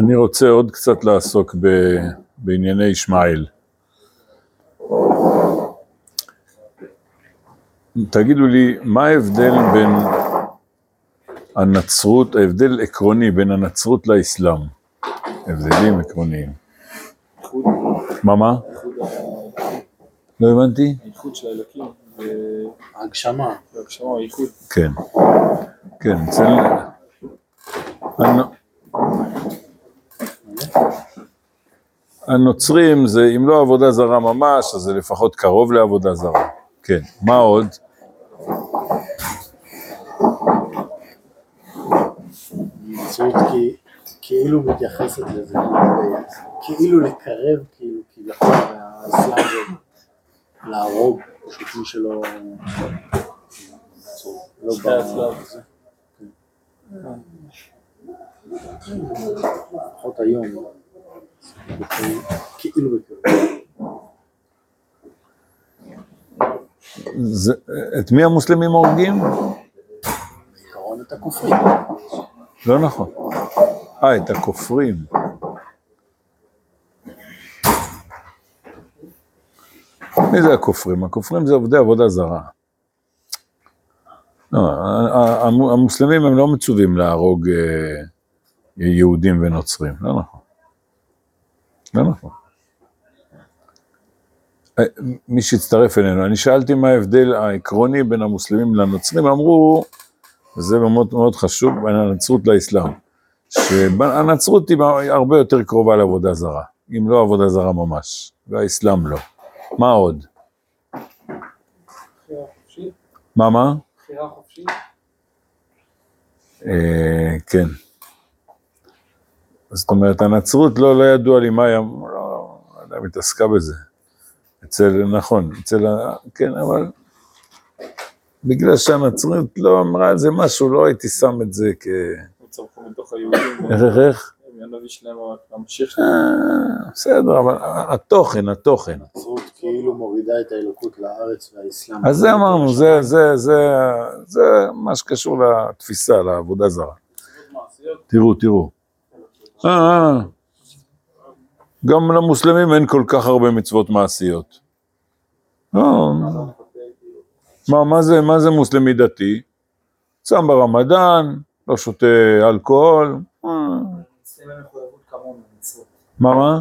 אני רוצה עוד קצת לעסוק ב, בענייני ישמעאל. תגידו לי, מה ההבדל בין הנצרות, ההבדל עקרוני בין הנצרות לאסלאם? הבדלים עקרוניים. מה מה? לא הבנתי? האיחוד של האלוקים, ההגשמה. והגשמה, האיחוד. כן. כן, אצל... הנ- הנוצרים זה, אם לא עבודה זרה ממש, אז זה לפחות קרוב לעבודה זרה. כן. מה עוד? כאילו מתייחסת לזה, כאילו לקרב, כאילו כביכול, זה להרוג, פשוט מי שלא... לא בא... לפחות היום, כאילו. זה, את מי המוסלמים הורגים? בעיקרון את הכופרים. לא נכון. אה, את הכופרים. מי זה הכופרים? הכופרים זה עובדי עבודה זרה. לא, המוסלמים הם לא מצווים להרוג אה, יהודים ונוצרים, לא נכון. לא נכון. אה, מי שהצטרף אלינו, אני שאלתי מה ההבדל העקרוני בין המוסלמים לנוצרים, אמרו, וזה מאוד מאוד חשוב, בין הנצרות לאסלאם, שהנצרות היא הרבה יותר קרובה לעבודה זרה, אם לא עבודה זרה ממש, והאסלאם לא. מה עוד? מה מה? בחירה חופשית. אה, כן. זאת אומרת, הנצרות לא, לא ידוע לי מה היא, אמ- לא, לא יודע, מתעסקה בזה. אצל, נכון, אצל, ה- כן, אבל בגלל שהנצרות לא אמרה על זה משהו, לא הייתי שם את זה כ... הם צמחו מתוך היהודים. איך, איך, איך? הנביא שלהם. אה, בסדר, אבל התוכן, התוכן. הנצרות כאילו מורידה את האלוקות לארץ והאסלאם. אז זה אמרנו, זה, זה, זה, זה מה שקשור לתפיסה, לעבודה זרה. תראו, תראו. אה, אה. גם למוסלמים אין כל כך הרבה מצוות מעשיות. לא, מה, מה זה, מה זה מוסלמי דתי? צם ברמדאן, לא שותה אלכוהול. אה. מה, מה?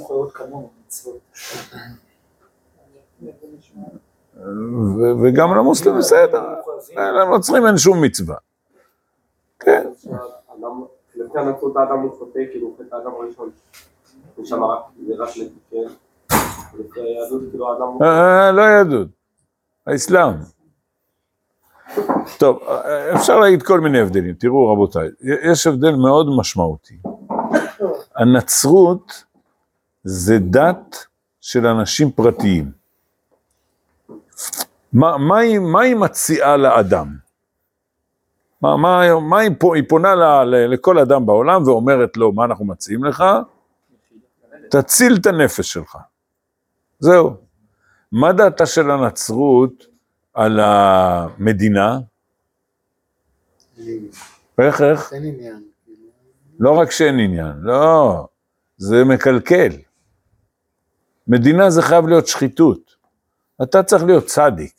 מחויבות כמונו, מצוות. וגם למוסלמים בסדר, לנוצרים אין שום מצווה. כן. לפי הנצרות האדם הוא חוטא, כאילו חטא האדם הראשון. ושם רק, זה רק לתקן. לפי היהדות, כאילו הוא... אה, לא יהדות, האסלאם. טוב, אה, אפשר להגיד כל מיני הבדלים. תראו רבותיי, יש הבדל מאוד משמעותי. הנצרות זה דת של אנשים פרטיים. מה היא מציעה לאדם? מה, מה, מה היא, פה- היא פונה ל, ל, לכל אדם בעולם ואומרת לו, מה אנחנו מציעים לך? תציל את הנפש שלך. זהו. מה דעתה של הנצרות על המדינה? איך, איך? אין עניין. לא רק שאין עניין, לא, זה מקלקל. מדינה זה חייב להיות שחיתות. אתה צריך להיות צדיק,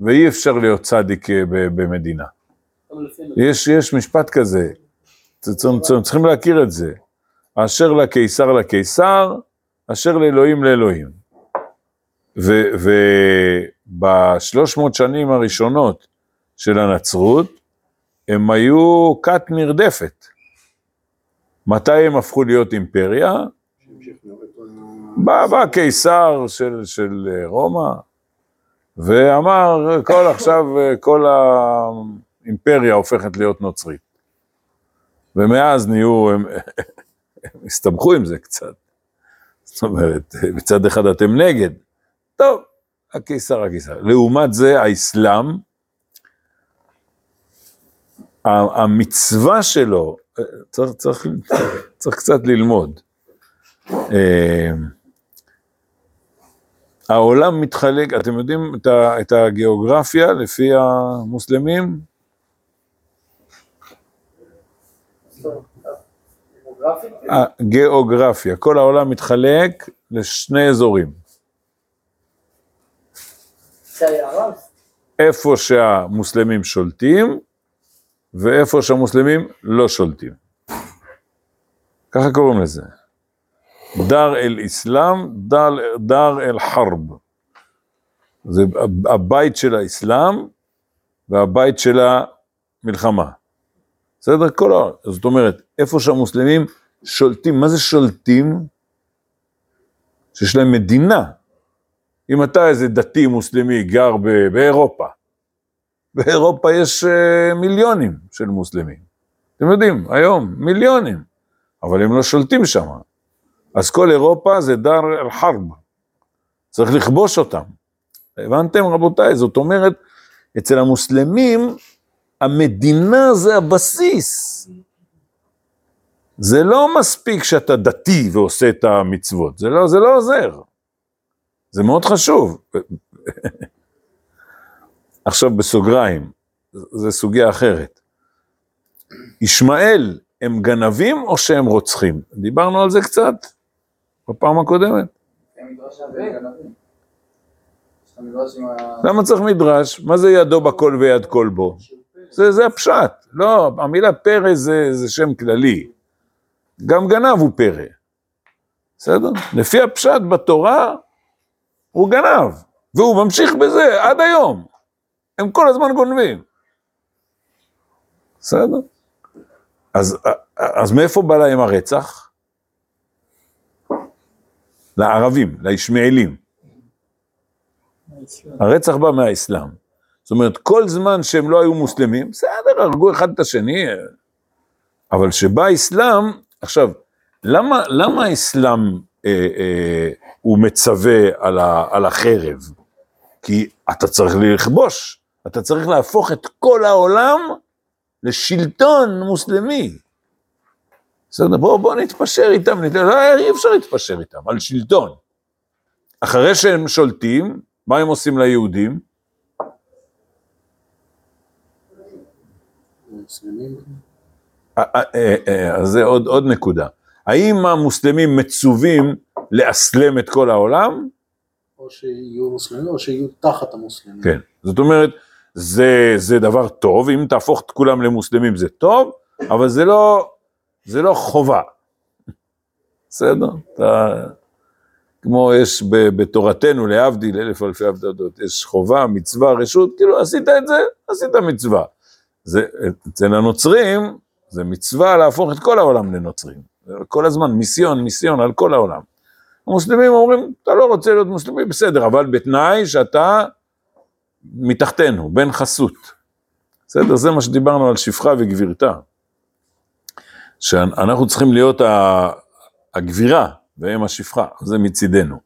ואי אפשר להיות צדיק אה, ב- במדינה. יש, יש משפט כזה, צריכים להכיר את זה. אשר לקיסר לקיסר, אשר לאלוהים לאלוהים. ובשלוש מאות שנים הראשונות של הנצרות, הם היו כת נרדפת. מתי הם הפכו להיות אימפריה? בא, בא קיסר של, של אה, רומא, ואמר, כל עכשיו, אה, כל האימפריה הופכת להיות נוצרית. ומאז נהיו, הם, הם הסתבכו עם זה קצת. זאת אומרת, מצד אחד אתם נגד. טוב, הקיסר הקיסר. לעומת זה, האסלאם, המצווה שלו, צריך, צריך, צריך קצת ללמוד. אה, העולם מתחלק, אתם יודעים את הגיאוגרפיה לפי המוסלמים? דמוגרפית? הגיאוגרפיה, כל העולם מתחלק לשני אזורים. איפה שהמוסלמים שולטים, ואיפה שהמוסלמים לא שולטים. ככה קוראים לזה. דר אל אסלאם, דר אל חרב. זה הבית של האסלאם והבית של המלחמה. בסדר? כל ה... זאת אומרת, איפה שהמוסלמים שולטים, מה זה שולטים? שיש להם מדינה. אם אתה איזה דתי מוסלמי גר ב- באירופה, באירופה יש uh, מיליונים של מוסלמים. אתם יודעים, היום, מיליונים, אבל הם לא שולטים שם. אז כל אירופה זה דר אל-חרב, צריך לכבוש אותם. הבנתם רבותיי? זאת אומרת, אצל המוסלמים, המדינה זה הבסיס. זה לא מספיק שאתה דתי ועושה את המצוות, זה לא, זה לא עוזר. זה מאוד חשוב. עכשיו בסוגריים, זו סוגיה אחרת. ישמעאל הם גנבים או שהם רוצחים? דיברנו על זה קצת בפעם הקודמת. למה צריך מדרש? מה זה ידו בכל ויד כל בו? זה, זה הפשט. לא, המילה פרא זה, זה שם כללי. גם גנב הוא פרא. בסדר? לפי הפשט בתורה, הוא גנב. והוא ממשיך בזה עד היום. הם כל הזמן גונבים. בסדר? אז, אז מאיפה בא להם הרצח? לערבים, לישמעאלים. הרצח בא מהאסלאם. זאת אומרת, כל זמן שהם לא היו מוסלמים, בסדר, הרגו אחד את השני, אבל שבא האסלאם, עכשיו, למה, למה האסלאם אה, אה, הוא מצווה על, ה, על החרב? כי אתה צריך לכבוש, אתה צריך להפוך את כל העולם לשלטון מוסלמי. בסדר, בואו בוא נתפשר איתם, נת... לא, אי אפשר להתפשר איתם, על שלטון. אחרי שהם שולטים, מה הם עושים ליהודים? מוסלמים. אה, אה, אה, אה, אז זה עוד, עוד נקודה. האם המוסלמים מצווים לאסלם את כל העולם? או שיהיו מוסלמים או שיהיו תחת המוסלמים. כן. זאת אומרת, זה, זה דבר טוב, אם תהפוך את כולם למוסלמים זה טוב, אבל זה לא, זה לא חובה. בסדר? אתה, כמו יש ב, בתורתנו, להבדיל אלף אלפי הבדלות, יש חובה, מצווה, רשות, כאילו עשית את זה, עשית מצווה. זה, אצל הנוצרים, זה מצווה להפוך את כל העולם לנוצרים. כל הזמן, מיסיון, מיסיון על כל העולם. המוסלמים אומרים, אתה לא רוצה להיות מוסלמי, בסדר, אבל בתנאי שאתה מתחתנו, בן חסות. בסדר? זה מה שדיברנו על שפחה וגבירתה. שאנחנו צריכים להיות הגבירה, והם השפחה, זה מצידנו.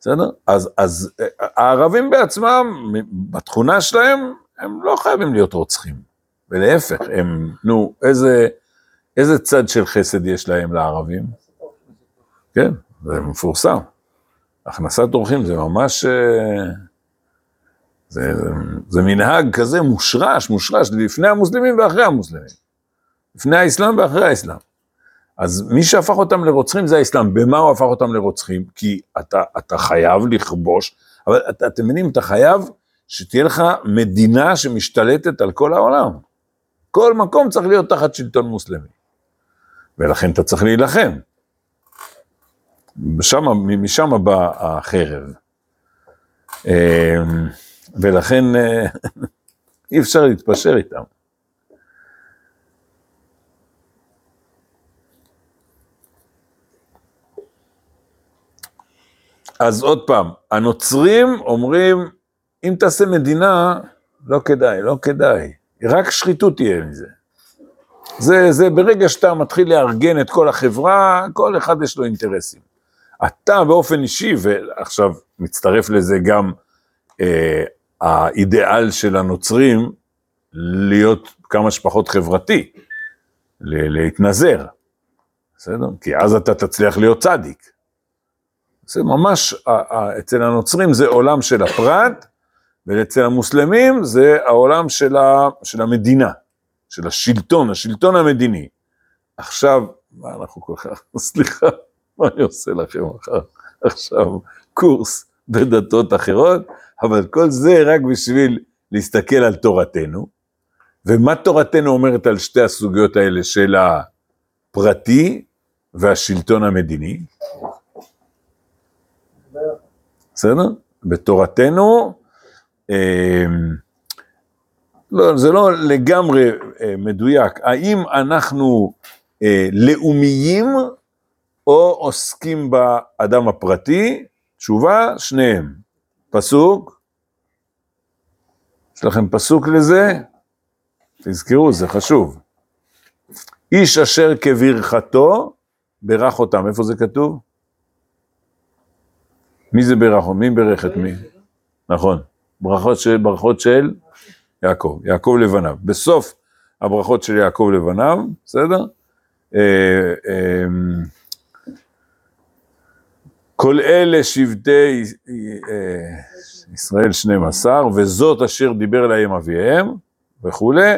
בסדר? אז, אז אה, הערבים בעצמם, בתכונה שלהם, הם לא חייבים להיות רוצחים. ולהפך, הם, נו, איזה, איזה צד של חסד יש להם לערבים? כן, זה מפורסם. הכנסת אורחים זה ממש... אה, זה, זה, זה מנהג כזה מושרש, מושרש, לפני המוסלמים ואחרי המוסלמים. לפני האסלאם ואחרי האסלאם. אז מי שהפך אותם לרוצחים זה האסלאם. במה הוא הפך אותם לרוצחים? כי אתה, אתה חייב לכבוש, אבל אתם מבינים, אתה חייב שתהיה לך מדינה שמשתלטת על כל העולם. כל מקום צריך להיות תחת שלטון מוסלמי. ולכן אתה צריך להילחם. משם, משם בא החרב. אמ, ולכן אה, אי אפשר להתפשר איתם. אז עוד פעם, הנוצרים אומרים, אם תעשה מדינה, לא כדאי, לא כדאי, רק שחיתות תהיה מזה. זה, זה ברגע שאתה מתחיל לארגן את כל החברה, כל אחד יש לו אינטרסים. אתה באופן אישי, ועכשיו מצטרף לזה גם אה, האידיאל של הנוצרים, להיות כמה שפחות חברתי, להתנזר, בסדר? כי אז אתה תצליח להיות צדיק. זה ממש, אצל הנוצרים זה עולם של הפרט, ואצל המוסלמים זה העולם של, ה, של המדינה, של השלטון, השלטון המדיני. עכשיו, מה אנחנו כל כך, סליחה, מה אני עושה לכם מחר? עכשיו קורס בדתות אחרות, אבל כל זה רק בשביל להסתכל על תורתנו. ומה תורתנו אומרת על שתי הסוגיות האלה של הפרטי והשלטון המדיני? בסדר? בתורתנו, לא, זה לא לגמרי אה, מדויק. האם אנחנו אה, לאומיים או עוסקים באדם הפרטי? תשובה, שניהם. פסוק? יש לכם פסוק לזה? תזכרו, זה חשוב. איש אשר כברכתו, ברך אותם. איפה זה כתוב? מי זה ברך? מי ברך את מי? נכון. ברכות של, ברכות של יעקב, יעקב לבניו. בסוף הברכות של יעקב לבניו, בסדר? אה, אה, כל אלה שבטי אה, ישראל 12, וזאת אשר דיבר להם אביהם, וכולי,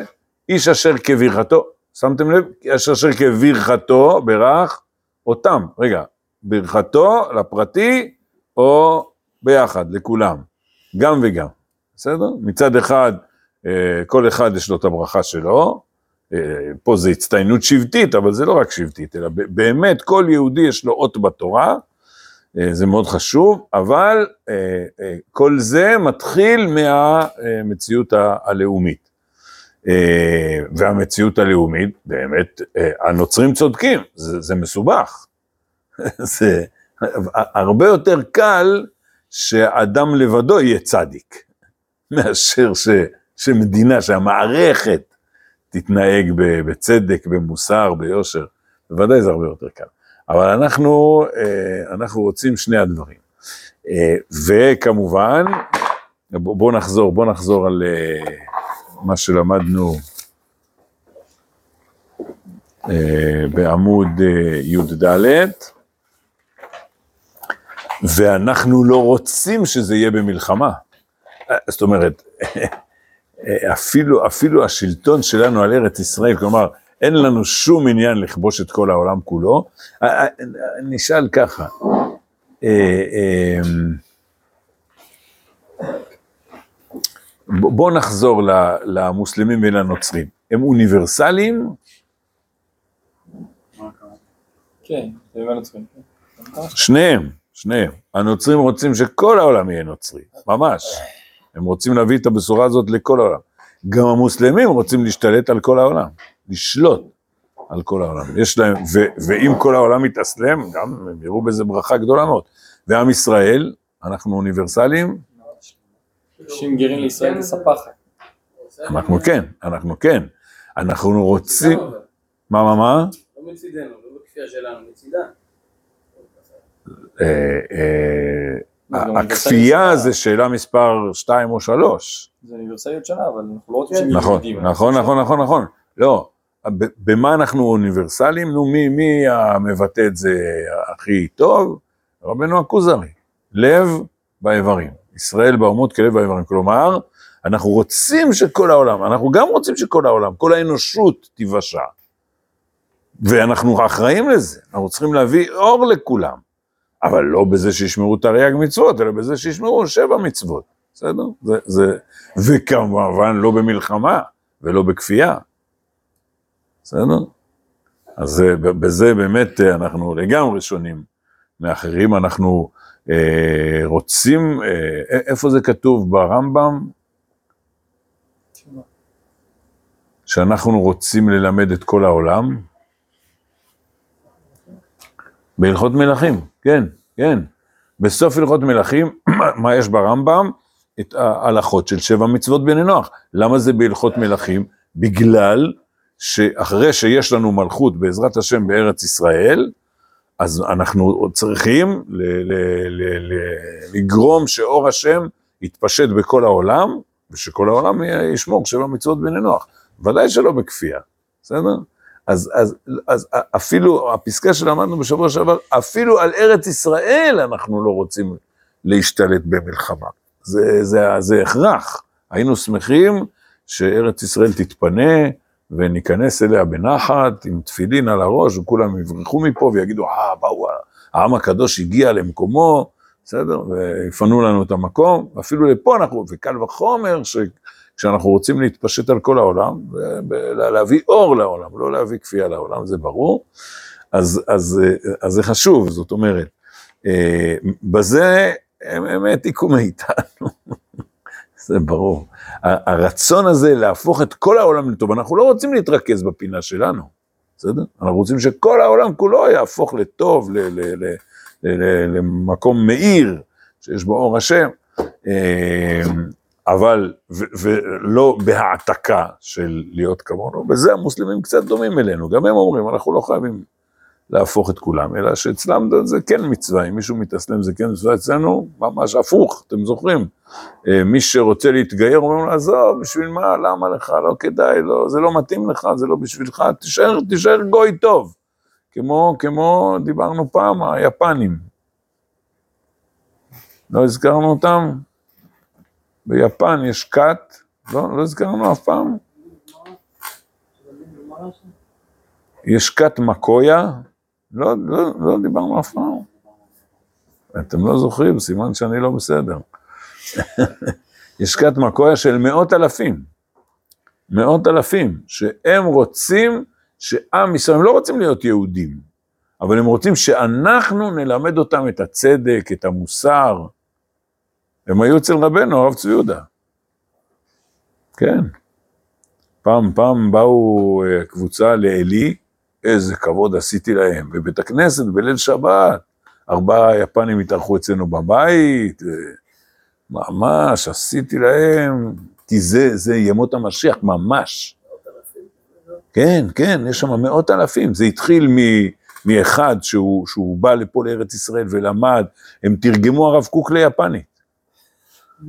איש אשר כברכתו, שמתם לב? איש אשר כברכתו, ברך אותם. רגע, ברכתו לפרטי, או ביחד, לכולם. גם וגם, בסדר? מצד אחד, אה, כל אחד יש לו את הברכה שלו, אה, פה זה הצטיינות שבטית, אבל זה לא רק שבטית, אלא באמת כל יהודי יש לו אות בתורה, אה, זה מאוד חשוב, אבל כל זה מתחיל מהמציאות הלאומית. והמציאות הלאומית, באמת, הנוצרים צודקים, זה, זה מסובך. זה הרבה יותר קל שאדם לבדו יהיה צדיק, מאשר ש, שמדינה, שהמערכת תתנהג בצדק, במוסר, ביושר. בוודאי זה הרבה יותר קל. אבל אנחנו, אה, אנחנו רוצים שני הדברים. אה, וכמובן, בואו נחזור, בואו נחזור על אה, מה שלמדנו בעמוד י"ד. ואנחנו לא רוצים שזה יהיה במלחמה. זאת אומרת, אפילו, אפילו השלטון שלנו על ארץ ישראל, כלומר, אין לנו שום עניין לכבוש את כל העולם כולו. נשאל ככה, בואו נחזור למוסלמים ולנוצרים. הם אוניברסליים? כן. שניהם. שניהם. הנוצרים רוצים שכל העולם יהיה נוצרי, ממש. הם רוצים להביא את הבשורה הזאת לכל העולם. גם המוסלמים רוצים להשתלט על כל העולם, לשלוט על כל העולם. יש להם, ו, ואם כל העולם יתאסלם, גם הם יראו בזה ברכה גדולה מאוד. ועם ישראל, אנחנו אוניברסליים. שים גרים לישראל וספחת. אנחנו כן, אנחנו כן. אנחנו רוצים... מה, מה, מה? לא מצידנו, לא בכפייה שלנו, מצידם. אה, אה, הכפייה זה שאלה מספר 2 או 3. זה אוניברסליות שלה, אבל אנחנו לא רוצים שהם נכון, נכון, נכון, נכון, נכון. לא, במה אנחנו אוניברסליים? נו, מי, מי המבטא את זה הכי טוב? רבנו הכוזרי, לב באיברים. ישראל באומות כלב באיברים. כלומר, אנחנו רוצים שכל העולם, אנחנו גם רוצים שכל העולם, כל האנושות תיוושע. ואנחנו אחראים לזה, אנחנו צריכים להביא אור לכולם. אבל לא בזה שישמרו תרי"ג מצוות, אלא בזה שישמרו שבע מצוות, בסדר? זה, זה, וכמובן לא במלחמה ולא בכפייה, בסדר? אז זה, בזה באמת אנחנו לגמרי שונים מאחרים, אנחנו אה, רוצים, אה, איפה זה כתוב ברמב"ם? שאנחנו רוצים ללמד את כל העולם? בהלכות מלכים, כן, כן. בסוף הלכות מלכים, מה יש ברמב"ם? את ההלכות של שבע מצוות בני נוח. למה זה בהלכות מלכים? בגלל שאחרי שיש לנו מלכות בעזרת השם בארץ ישראל, אז אנחנו צריכים ל- ל- ל- ל- לגרום שאור השם יתפשט בכל העולם, ושכל העולם ישמור שבע מצוות בני נוח. ודאי שלא בכפייה, בסדר? אז, אז, אז אפילו, הפסקה שלמדנו בשבוע שעבר, אפילו על ארץ ישראל אנחנו לא רוצים להשתלט במלחמה. זה, זה, זה הכרח. היינו שמחים שארץ ישראל תתפנה וניכנס אליה בנחת, עם תפילין על הראש, וכולם יברחו מפה ויגידו, אה, באו, העם הקדוש הגיע למקומו, בסדר? ויפנו לנו את המקום, ואפילו לפה אנחנו, וקל וחומר, שכשאנחנו רוצים להתפשט על כל העולם, להביא אור לעולם, לא להביא כפייה לעולם, זה ברור. אז, אז, אז זה חשוב, זאת אומרת, אה, בזה הם, הם העתיקו מאיתנו, זה ברור. הרצון הזה להפוך את כל העולם לטוב, אנחנו לא רוצים להתרכז בפינה שלנו, בסדר? אנחנו רוצים שכל העולם כולו יהפוך לטוב, ל, ל, ל, ל, למקום מאיר, שיש בו אור השם, אה, אבל, ולא בהעתקה של להיות כמונו, בזה המוסלמים קצת דומים אלינו, גם הם אומרים, אנחנו לא חייבים להפוך את כולם, אלא שאצלם זה כן מצווה, אם מישהו מתאסלם זה כן מצווה, אצלנו ממש הפוך, אתם זוכרים? אה, מי שרוצה להתגייר אומר לו, עזוב, בשביל מה, למה לך, לא כדאי, לא, זה לא מתאים לך, זה לא בשבילך, תישאר, תישאר גוי טוב. כמו, כמו דיברנו פעם, היפנים. לא הזכרנו אותם? ביפן יש כת, לא, לא הזכרנו אף פעם? יש כת מקויה, לא, לא, לא דיברנו אף פעם. אתם לא זוכרים, סימן שאני לא בסדר. יש כת מקויה של מאות אלפים, מאות אלפים, שהם רוצים שעם ישראל, הם לא רוצים להיות יהודים, אבל הם רוצים שאנחנו נלמד אותם את הצדק, את המוסר. הם היו אצל רבנו, הרב צבי יהודה. כן. פעם, פעם באו אה, קבוצה לעלי, איזה כבוד עשיתי להם. בבית הכנסת, בליל שבת, ארבעה יפנים התארחו אצלנו בבית, ממש עשיתי להם, כי זה, זה ימות המשיח, ממש. כן, כן, יש שם מאות אלפים. זה התחיל מ, מאחד שהוא, שהוא בא לפה לארץ ישראל ולמד, הם תרגמו הרב קוק ליפנית.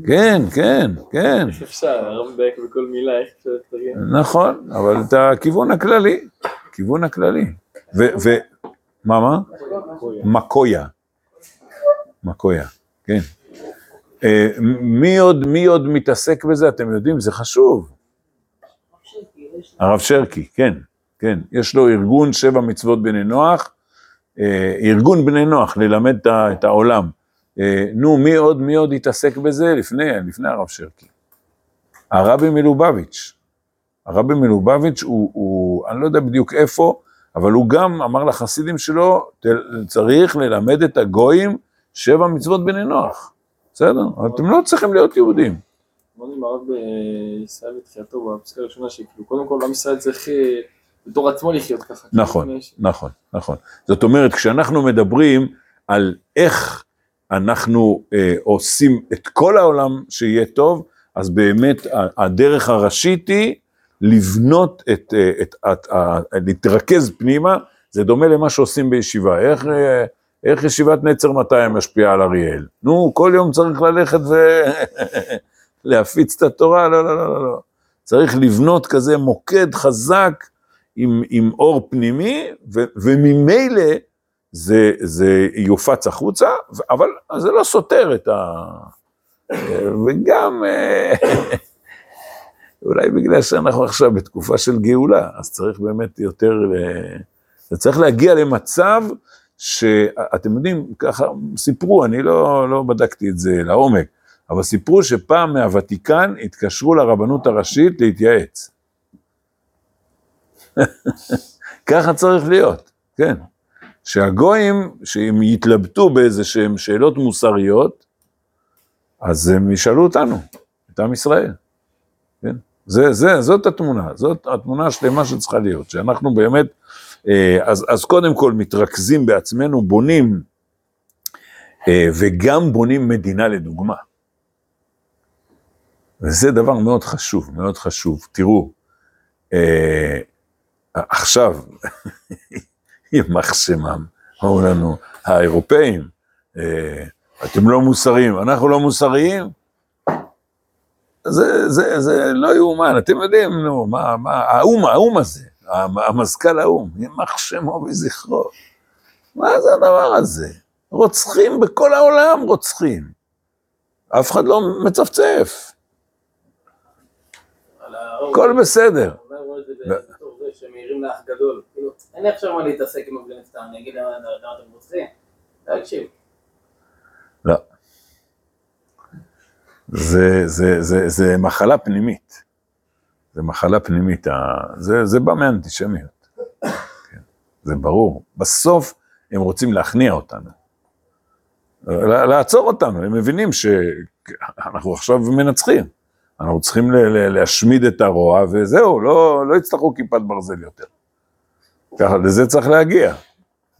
כן, כן, כן. איך אפשר, הרב מדייק בכל מילה, איך אפשר לתרגם? נכון, אבל את הכיוון הכללי. הכיוון הכללי. ו... ו מה, מה? מקויה. מקויה, כן. אה, מי עוד, מי עוד מתעסק בזה? אתם יודעים, זה חשוב. הרב שרקי, כן, כן. יש לו ארגון שבע מצוות בני נוח, אה, ארגון בני נוח, ללמד את העולם. אה, נו, מי עוד, מי עוד התעסק בזה? לפני, לפני הרב שרקי. הרבי מלובביץ'. הרבי מלובביץ' הוא, הוא, אני לא יודע בדיוק איפה, אבל הוא גם אמר לחסידים שלו, צריך ללמד את הגויים שבע מצוות בני נוח. בסדר? אתם לא צריכים להיות יהודים. אמרנו עם הרב בישראל בתחילתו, בפסקה הראשונה, שכאילו, קודם כל עם ישראל צריך אה, בתור עצמו לחיות ככה. נכון, נכון, נכון. זאת אומרת, כשאנחנו מדברים על איך אנחנו אה, עושים את כל העולם שיהיה טוב, אז באמת הדרך הראשית היא לבנות את, אה, את, את, את, להתרכז פנימה, זה דומה למה שעושים בישיבה. איך, אה, איך ישיבת נצר 200 משפיעה על אריאל? נו, כל יום צריך ללכת ולהפיץ את התורה? לא, לא, לא, לא, לא. צריך לבנות כזה מוקד חזק עם, עם אור פנימי, ו, וממילא זה, זה יופץ החוצה, אבל זה לא סותר את ה... וגם... אולי בגלל שאנחנו עכשיו בתקופה של גאולה, אז צריך באמת יותר, זה צריך להגיע למצב שאתם יודעים, ככה סיפרו, אני לא, לא בדקתי את זה לעומק, אבל סיפרו שפעם מהוותיקן התקשרו לרבנות הראשית להתייעץ. ככה צריך להיות, כן. שהגויים, שהם יתלבטו באיזה שהם שאלות מוסריות, אז הם ישאלו אותנו, את עם ישראל, כן? זה, זה, זאת התמונה, זאת התמונה השלמה שצריכה להיות, שאנחנו באמת, אה, אז, אז קודם כל מתרכזים בעצמנו, בונים, אה, וגם בונים מדינה לדוגמה. וזה דבר מאוד חשוב, מאוד חשוב. תראו, אה, עכשיו, יימח שמם, אמרו לנו, האירופאים, אתם לא מוסריים, אנחנו לא מוסריים? זה, זה, זה לא יאומן, אתם יודעים, נו, מה, מה, האו"ם, האו"ם הזה, המזכ"ל האו"ם, יימח שמו וזכרו. מה זה הדבר הזה? רוצחים בכל העולם, רוצחים. אף אחד לא מצפצף. הכל בסדר. שמעירים לאח גדול. אין לי עכשיו מה להתעסק עם אפגניסטן, אני אגיד למה אתם רוצים? תקשיב. לא. זה, זה, זה, זה מחלה פנימית. זה מחלה פנימית, זה, זה בא מאנטישמיות. כן, זה ברור. בסוף הם רוצים להכניע אותנו. לעצור אותנו, הם מבינים שאנחנו עכשיו מנצחים. אנחנו צריכים להשמיד את הרוע, וזהו, לא, לא יצטרכו כיפת ברזל יותר. ככה, לזה צריך להגיע.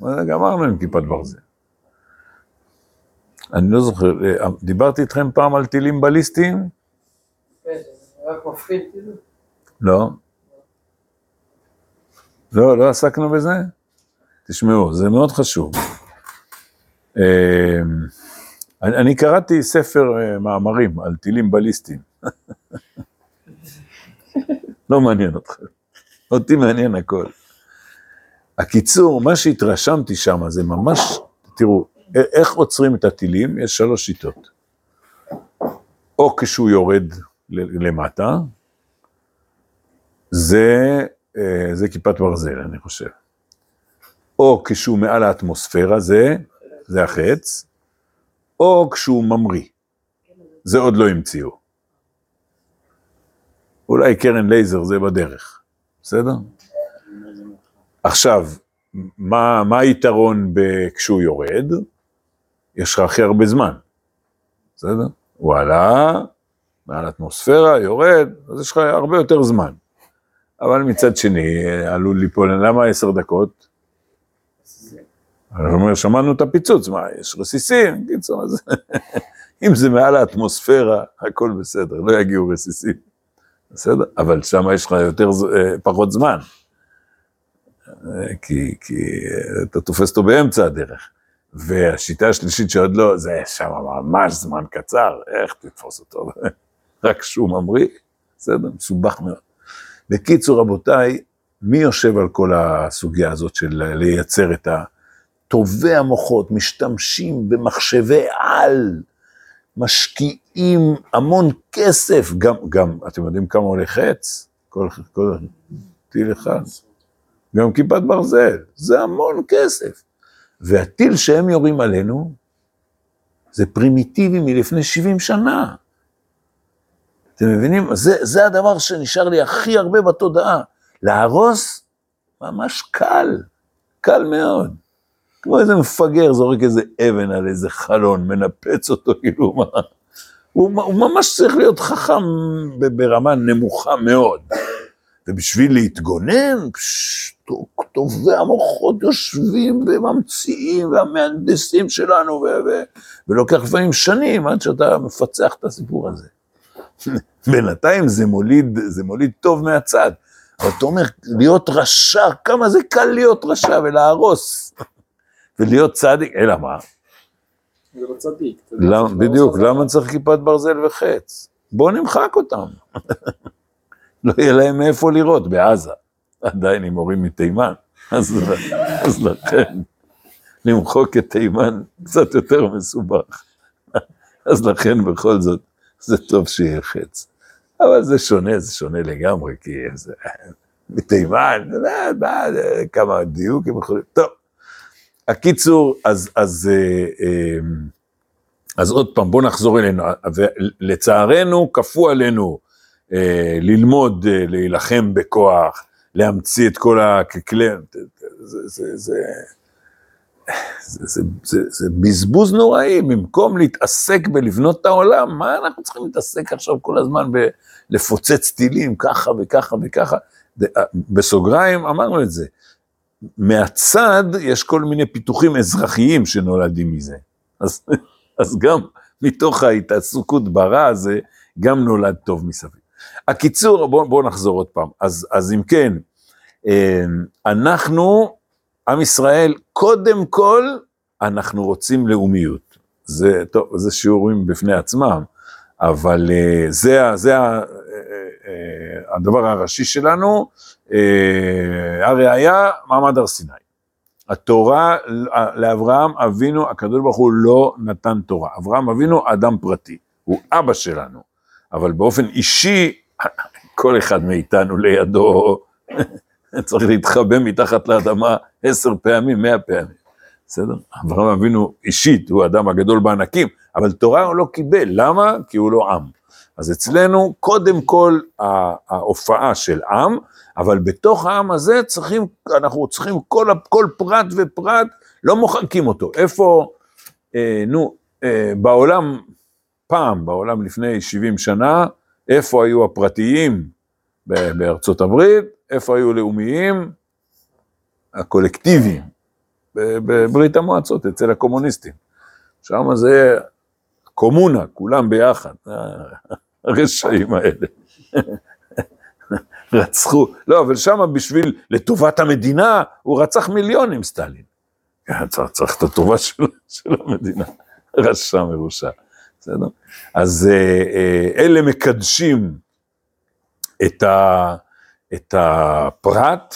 גמרנו עם כיפת ברזל. אני לא זוכר, אה, דיברתי איתכם פעם על טילים בליסטיים? רק מפחיד כאילו. לא. לא, לא עסקנו בזה? תשמעו, זה מאוד חשוב. אה, אני, אני קראתי ספר אה, מאמרים על טילים בליסטיים. לא מעניין אתכם. אותי מעניין הכל. הקיצור, מה שהתרשמתי שם זה ממש, תראו, איך עוצרים את הטילים? יש שלוש שיטות. או כשהוא יורד למטה, זה, אה, זה כיפת ברזל, אני חושב. או כשהוא מעל האטמוספירה, זה, זה החץ, או כשהוא ממריא. זה עוד לא המציאו. אולי קרן לייזר זה בדרך, בסדר? עכשיו, מה, מה היתרון ב- כשהוא יורד? יש לך הכי הרבה זמן, בסדר? הוא עלה, מעל האטמוספירה, יורד, אז יש לך הרבה יותר זמן. אבל מצד שני, עלול ליפול, למה עשר דקות? אני אומר, שמענו את הפיצוץ, מה, יש רסיסים? קיצור, אז אם זה מעל האטמוספירה, הכל בסדר, לא יגיעו רסיסים. בסדר? אבל שם יש לך יותר, אה, פחות זמן. כי, כי אתה תופס אותו באמצע הדרך. והשיטה השלישית שעוד לא, זה שם ממש זמן קצר, איך תתפוס אותו? רק כשהוא ממריא, בסדר? מסובך מאוד. בקיצור, רבותיי, מי יושב על כל הסוגיה הזאת של לייצר את טובי המוחות, משתמשים במחשבי על, משקיעים המון כסף, גם, גם, אתם יודעים כמה עולה חץ? כל, כל טיל אחד. גם כיפת ברזל, זה המון כסף. והטיל שהם יורים עלינו, זה פרימיטיבי מלפני 70 שנה. אתם מבינים? זה, זה הדבר שנשאר לי הכי הרבה בתודעה. להרוס, ממש קל, קל מאוד. כמו איזה מפגר זורק איזה אבן על איזה חלון, מנפץ אותו, כאילו מה... הוא, הוא ממש צריך להיות חכם ברמה נמוכה מאוד. ובשביל להתגונן, טובי המוחות יושבים וממציאים, והמהנדסים שלנו, ו- ו- ולוקח לפעמים שנים עד שאתה מפצח את הסיפור הזה. בינתיים זה מוליד, זה מוליד טוב מהצד. אבל אתה אומר, להיות רשע, כמה זה קל להיות רשע ולהרוס. ולהיות צדיק, אלא מה? זה לא צדיק. בדיוק. למה צריך כיפת ברזל וחץ? בואו נמחק אותם. לא יהיה להם מאיפה לראות בעזה. עדיין עם הורים מתימן. אז, אז לכן, למחוק את תימן קצת יותר מסובך. אז לכן בכל זאת, זה טוב שיהיה חץ. אבל זה שונה, זה שונה לגמרי, כי זה... מתימן, מה, כמה דיוק הם יכולים... טוב. הקיצור, אז, אז, אה, אה, אז עוד פעם, בואו נחזור אלינו. ולצערנו, כפו עלינו ללמוד, אה, להילחם בכוח, להמציא את כל הכלי... זה, זה, זה, זה, זה, זה, זה בזבוז נוראי, במקום להתעסק בלבנות את העולם, מה אנחנו צריכים להתעסק עכשיו כל הזמן בלפוצץ טילים ככה וככה וככה? ד- בסוגריים אמרנו את זה. מהצד יש כל מיני פיתוחים אזרחיים שנולדים מזה. אז, אז גם מתוך ההתעסקות ברע הזה, גם נולד טוב מסביב. הקיצור, בואו בוא נחזור עוד פעם. אז, אז אם כן, אה, אנחנו, עם ישראל, קודם כל, אנחנו רוצים לאומיות. זה, טוב, זה שיעורים בפני עצמם, אבל אה, זה, זה אה, אה, הדבר הראשי שלנו, הראיה, מעמד הר סיני. התורה, לאברהם אבינו, הקדוש ברוך הוא לא נתן תורה. אברהם אבינו אדם פרטי, הוא אבא שלנו, אבל באופן אישי, כל אחד מאיתנו לידו צריך להתחבא מתחת לאדמה עשר פעמים, מאה פעמים, בסדר? אברהם אבינו אישית, הוא האדם הגדול בענקים, אבל תורה הוא לא קיבל, למה? כי הוא לא עם. אז אצלנו, קודם כל ההופעה של עם, אבל בתוך העם הזה צריכים, אנחנו צריכים כל, כל פרט ופרט, לא מוחקים אותו. איפה, אה, נו, אה, בעולם, פעם, בעולם לפני 70 שנה, איפה היו הפרטיים בארצות הברית, איפה היו לאומיים, הקולקטיביים, בברית המועצות, אצל הקומוניסטים. שם זה קומונה, כולם ביחד, הרשעים האלה. רצחו, לא, אבל שם בשביל, לטובת המדינה, הוא רצח מיליונים, סטלין. כן, צריך, את הטובה של המדינה, רשע מרושע, בסדר? אז אה, אה, אלה מקדשים את, ה, את הפרט,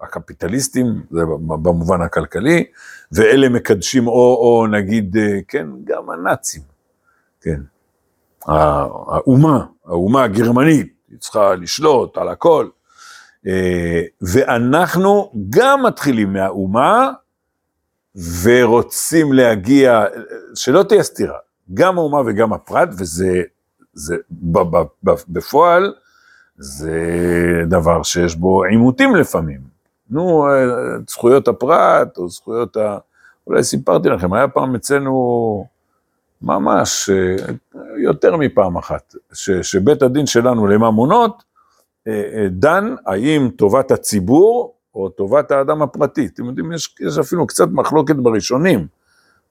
הקפיטליסטים, זה במובן הכלכלי, ואלה מקדשים, או, או נגיד, אה, כן, גם הנאצים, כן, האומה, האומה הגרמנית, היא צריכה לשלוט על הכל, ואנחנו גם מתחילים מהאומה, ורוצים להגיע, שלא תהיה סתירה, גם האומה וגם הפרט, וזה זה, ב, ב, ב, בפועל, זה דבר שיש בו עימותים לפעמים. נו, אה, זכויות הפרט, או זכויות ה... אולי סיפרתי לכם, היה פעם אצלנו ממש אה, יותר מפעם אחת, ש, שבית הדין שלנו לממונות אה, דן האם טובת הציבור או טובת האדם הפרטי. אתם יודעים, יש, יש אפילו קצת מחלוקת בראשונים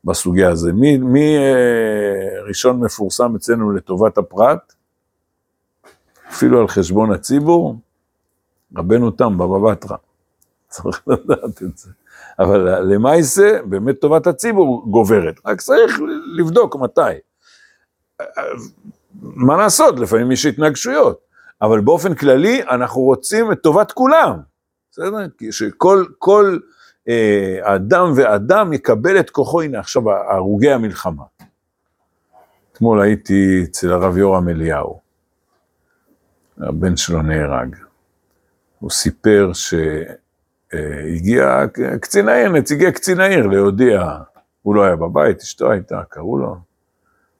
בסוגיה הזו. מי, מי אה, ראשון מפורסם אצלנו לטובת הפרט? אפילו על חשבון הציבור? רבנו תם, בבא בתרא. צריך לדעת את זה. אבל למעשה, באמת טובת הציבור גוברת. רק צריך לבדוק מתי. מה לעשות, לפעמים יש התנגשויות. אבל באופן כללי, אנחנו רוצים את טובת כולם. בסדר? כי שכל כל, אדם ואדם יקבל את כוחו, הנה עכשיו הרוגי המלחמה. אתמול הייתי אצל הרב יורם אליהו, הבן שלו נהרג. הוא סיפר שהגיע קצין העיר, נציגי קצין העיר להודיע, הוא לא היה בבית, אשתו הייתה, קראו לו,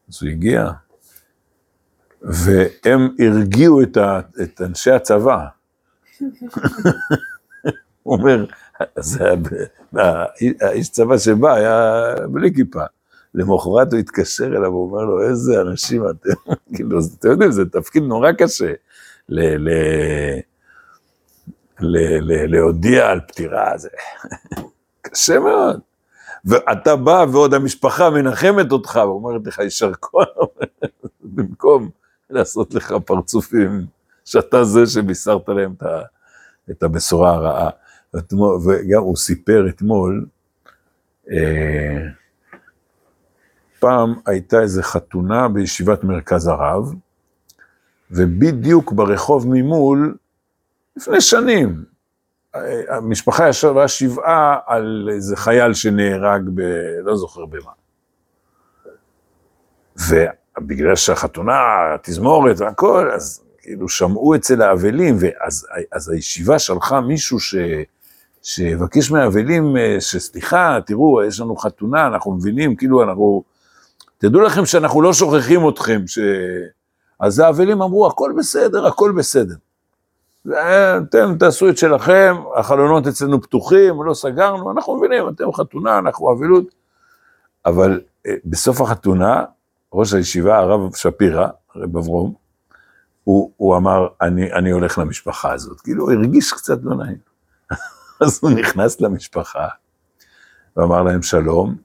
אז הוא הגיע, והם הרגיעו את, ה, את אנשי הצבא. הוא אומר, אז האיש צבא שבא היה בלי כיפה. למחרת הוא התקשר אליו, הוא אומר לו, איזה אנשים אתם, כאילו, אתם יודעים, זה תפקיד נורא קשה, ל- ל- ל- ל- להודיע על פטירה, זה קשה מאוד. ואתה בא ועוד המשפחה מנחמת אותך, ואומרת לך, יישר כוח, במקום לעשות לך פרצופים, שאתה זה שבישרת להם את הבשורה הרעה. וגם הוא סיפר אתמול, אה, פעם הייתה איזו חתונה בישיבת מרכז הרב, ובדיוק ברחוב ממול, לפני שנים, המשפחה ישבה שבעה על איזה חייל שנהרג ב... לא זוכר במה. ובגלל שהחתונה, התזמורת והכל, אז כאילו שמעו אצל האבלים, ואז אז הישיבה שלחה מישהו ש, שיבקש מהאבלים, שסליחה, תראו, יש לנו חתונה, אנחנו מבינים, כאילו אנחנו, תדעו לכם שאנחנו לא שוכחים אתכם, ש... אז האבלים אמרו, הכל בסדר, הכל בסדר. אתם תעשו את שלכם, החלונות אצלנו פתוחים, לא סגרנו, אנחנו מבינים, אתם חתונה, אנחנו אבלות. אבל בסוף החתונה, ראש הישיבה, הרב שפירא, הרב אברום, הוא, הוא אמר, אני, אני הולך למשפחה הזאת. כאילו, הוא הרגיש קצת לא נעים. אז הוא נכנס למשפחה, ואמר להם, שלום,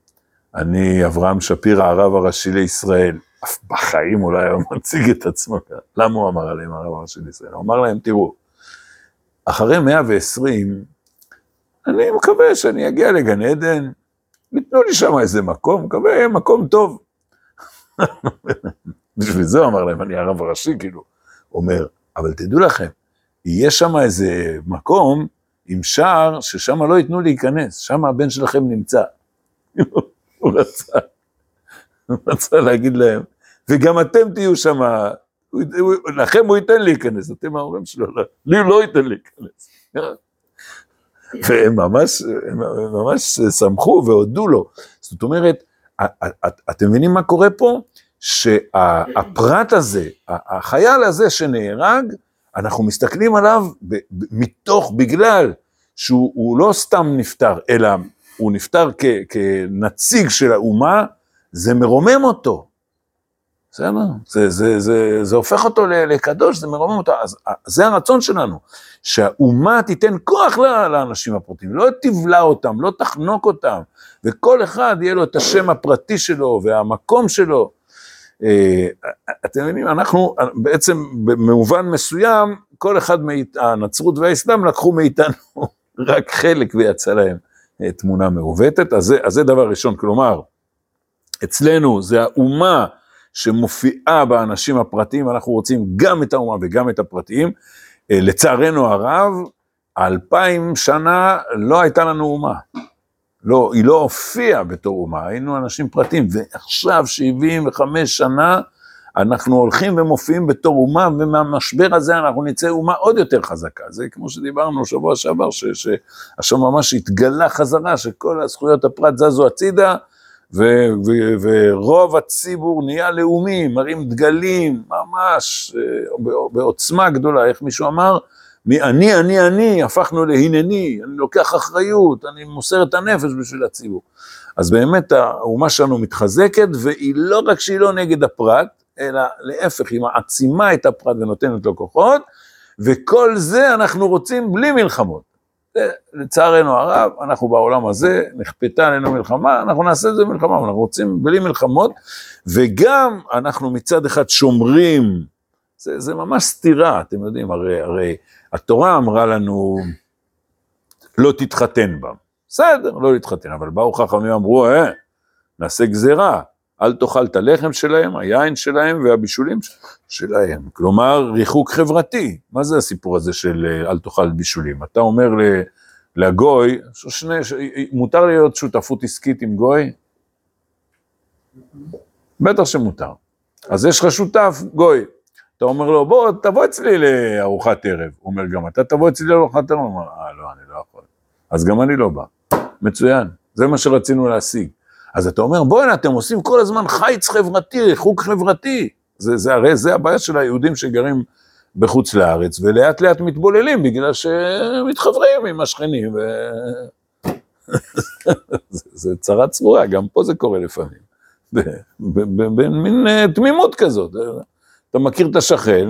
אני אברהם שפירא, הרב הראשי לישראל. אף בחיים הוא לא היה מציג את עצמו. למה הוא אמר עליהם הרב הראשי לישראל? הוא אמר להם, תראו, אחרי 120, אני מקווה שאני אגיע לגן עדן, ייתנו לי שם איזה מקום, מקווה יהיה מקום טוב. בשביל זה הוא אמר להם, אני הרב הראשי, כאילו. אומר, אבל תדעו לכם, יהיה שם איזה מקום עם שער ששם לא ייתנו להיכנס, שם הבן שלכם נמצא. הוא רצה, הוא רצה להגיד להם, וגם אתם תהיו שם, לכם הוא ייתן להיכנס, אתם ההורים שלו, לא, לי הוא לא ייתן להיכנס. והם ממש, הם ממש שמחו והודו לו. זאת אומרת, אתם מבינים מה קורה פה? שהפרט הזה, החייל הזה שנהרג, אנחנו מסתכלים עליו ב- ב- מתוך, בגלל שהוא הוא לא סתם נפטר, אלא הוא נפטר כ, כנציג של האומה, זה מרומם אותו. בסדר? זה, זה, זה, זה הופך אותו לקדוש, זה מרומם אותו. אז זה הרצון שלנו, שהאומה תיתן כוח לאנשים הפרטיים, לא תבלע אותם, לא תחנוק אותם, וכל אחד יהיה לו את השם הפרטי שלו והמקום שלו. אה, אתם מבינים, אנחנו בעצם במובן מסוים, כל אחד, מאית, הנצרות והאסלאם לקחו מאיתנו רק חלק ויצא להם אה, תמונה מעוותת, אז אז זה דבר ראשון, כלומר, אצלנו זה האומה שמופיעה באנשים הפרטיים, אנחנו רוצים גם את האומה וגם את הפרטיים. אה, לצערנו הרב, אלפיים שנה לא הייתה לנו אומה. לא, היא לא הופיעה בתור אומה, היינו אנשים פרטיים, ועכשיו 75 שנה אנחנו הולכים ומופיעים בתור אומה, ומהמשבר הזה אנחנו נצא אומה עוד יותר חזקה. זה כמו שדיברנו שבוע שעבר, שעכשיו ממש התגלה חזרה, שכל הזכויות הפרט זזו הצידה, ו- ו- ורוב הציבור נהיה לאומי, מרים דגלים, ממש אה, בעוצמה גדולה, איך מישהו אמר? מאני, אני, אני, הפכנו להנני, אני לוקח אחריות, אני מוסר את הנפש בשביל הציבור. אז באמת האומה שלנו מתחזקת, והיא לא רק שהיא לא נגד הפרט, אלא להפך, היא מעצימה את הפרט ונותנת לו כוחות, וכל זה אנחנו רוצים בלי מלחמות. לצערנו הרב, אנחנו בעולם הזה, נכפתה עלינו מלחמה, אנחנו נעשה את זה מלחמה, אנחנו רוצים בלי מלחמות, וגם אנחנו מצד אחד שומרים, זה, זה ממש סתירה, אתם יודעים, הרי, הרי התורה אמרה לנו, לא תתחתן בה. בסדר, לא להתחתן, אבל באו חכמים אמרו, אה, נעשה גזירה, אל תאכל את הלחם שלהם, היין שלהם והבישולים שלהם. כלומר, ריחוק חברתי. מה זה הסיפור הזה של אה, אל תאכל בישולים? אתה אומר לגוי, שני, מותר להיות שותפות עסקית עם גוי? בטח שמותר. אז יש לך שותף, גוי. אתה אומר לו, בוא, תבוא אצלי לארוחת ערב. הוא אומר, גם אתה תבוא אצלי לארוחת ערב? הוא אומר, אה, לא, אני לא יכול. אז גם אני לא בא. מצוין, זה מה שרצינו להשיג. אז אתה אומר, בוא'נה, אתם עושים כל הזמן חיץ חברתי, ריחוק חברתי. זה, זה הרי זה הבעיה של היהודים שגרים בחוץ לארץ, ולאט לאט מתבוללים בגלל שהם מתחברים עם השכנים, ו... זה, זה צרה צרורה, גם פה זה קורה לפעמים. במין אה, תמימות כזאת. אתה מכיר את השכן,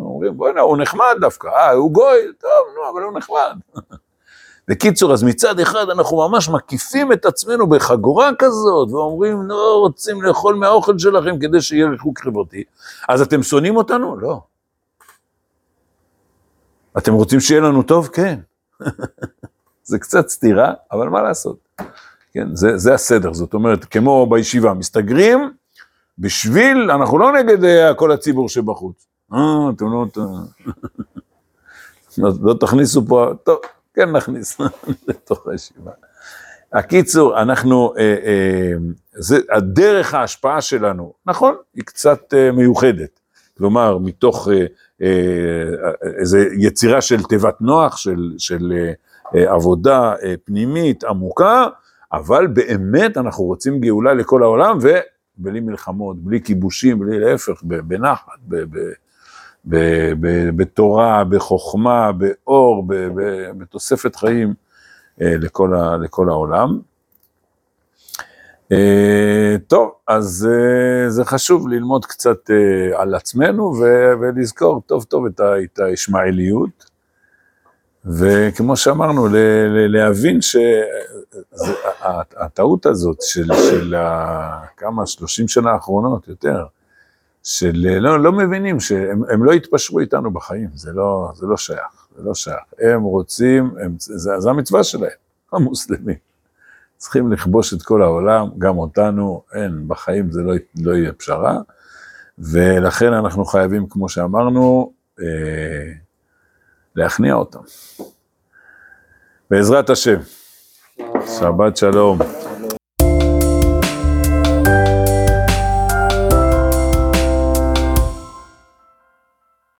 אומרים, בוא'נה, הוא נחמד דווקא, אה, הוא גוי, טוב, נו, אבל הוא נחמד. בקיצור, אז מצד אחד אנחנו ממש מקיפים את עצמנו בחגורה כזאת, ואומרים, לא רוצים לאכול מהאוכל שלכם כדי שיהיה ריחוק חברתי. אז אתם שונאים אותנו? לא. אתם רוצים שיהיה לנו טוב? כן. זה קצת סתירה, אבל מה לעשות? כן, זה, זה הסדר, זאת אומרת, כמו בישיבה, מסתגרים בשביל, אנחנו לא נגד uh, כל הציבור שבחוץ. אה, אתם לא... לא, לא תכניסו פה, טוב, כן נכניס לתוך הישיבה. הקיצור, אנחנו, אה, אה, זה, הדרך ההשפעה שלנו, נכון, היא קצת אה, מיוחדת. כלומר, מתוך אה, אה, איזו יצירה של תיבת נוח, של, של אה, אה, עבודה אה, פנימית עמוקה, אבל באמת אנחנו רוצים גאולה לכל העולם, ובלי מלחמות, בלי כיבושים, בלי להפך, בנחת, בתורה, בחוכמה, באור, בתוספת חיים אה, לכל, ה, לכל העולם. אה, טוב, אז אה, זה חשוב ללמוד קצת על עצמנו ולזכור טוב טוב את הישמעאליות. וכמו שאמרנו, להבין שהטעות הזאת של, של כמה, 30 שנה האחרונות, יותר, של לא, לא מבינים שהם לא יתפשרו איתנו בחיים, זה לא, זה לא שייך, זה לא שייך. הם רוצים, הם, זה, זה המצווה שלהם, המוסלמים. צריכים לכבוש את כל העולם, גם אותנו, אין, בחיים זה לא, לא יהיה פשרה, ולכן אנחנו חייבים, כמו שאמרנו, אה, להכניע אותם. בעזרת השם, שבת שלום.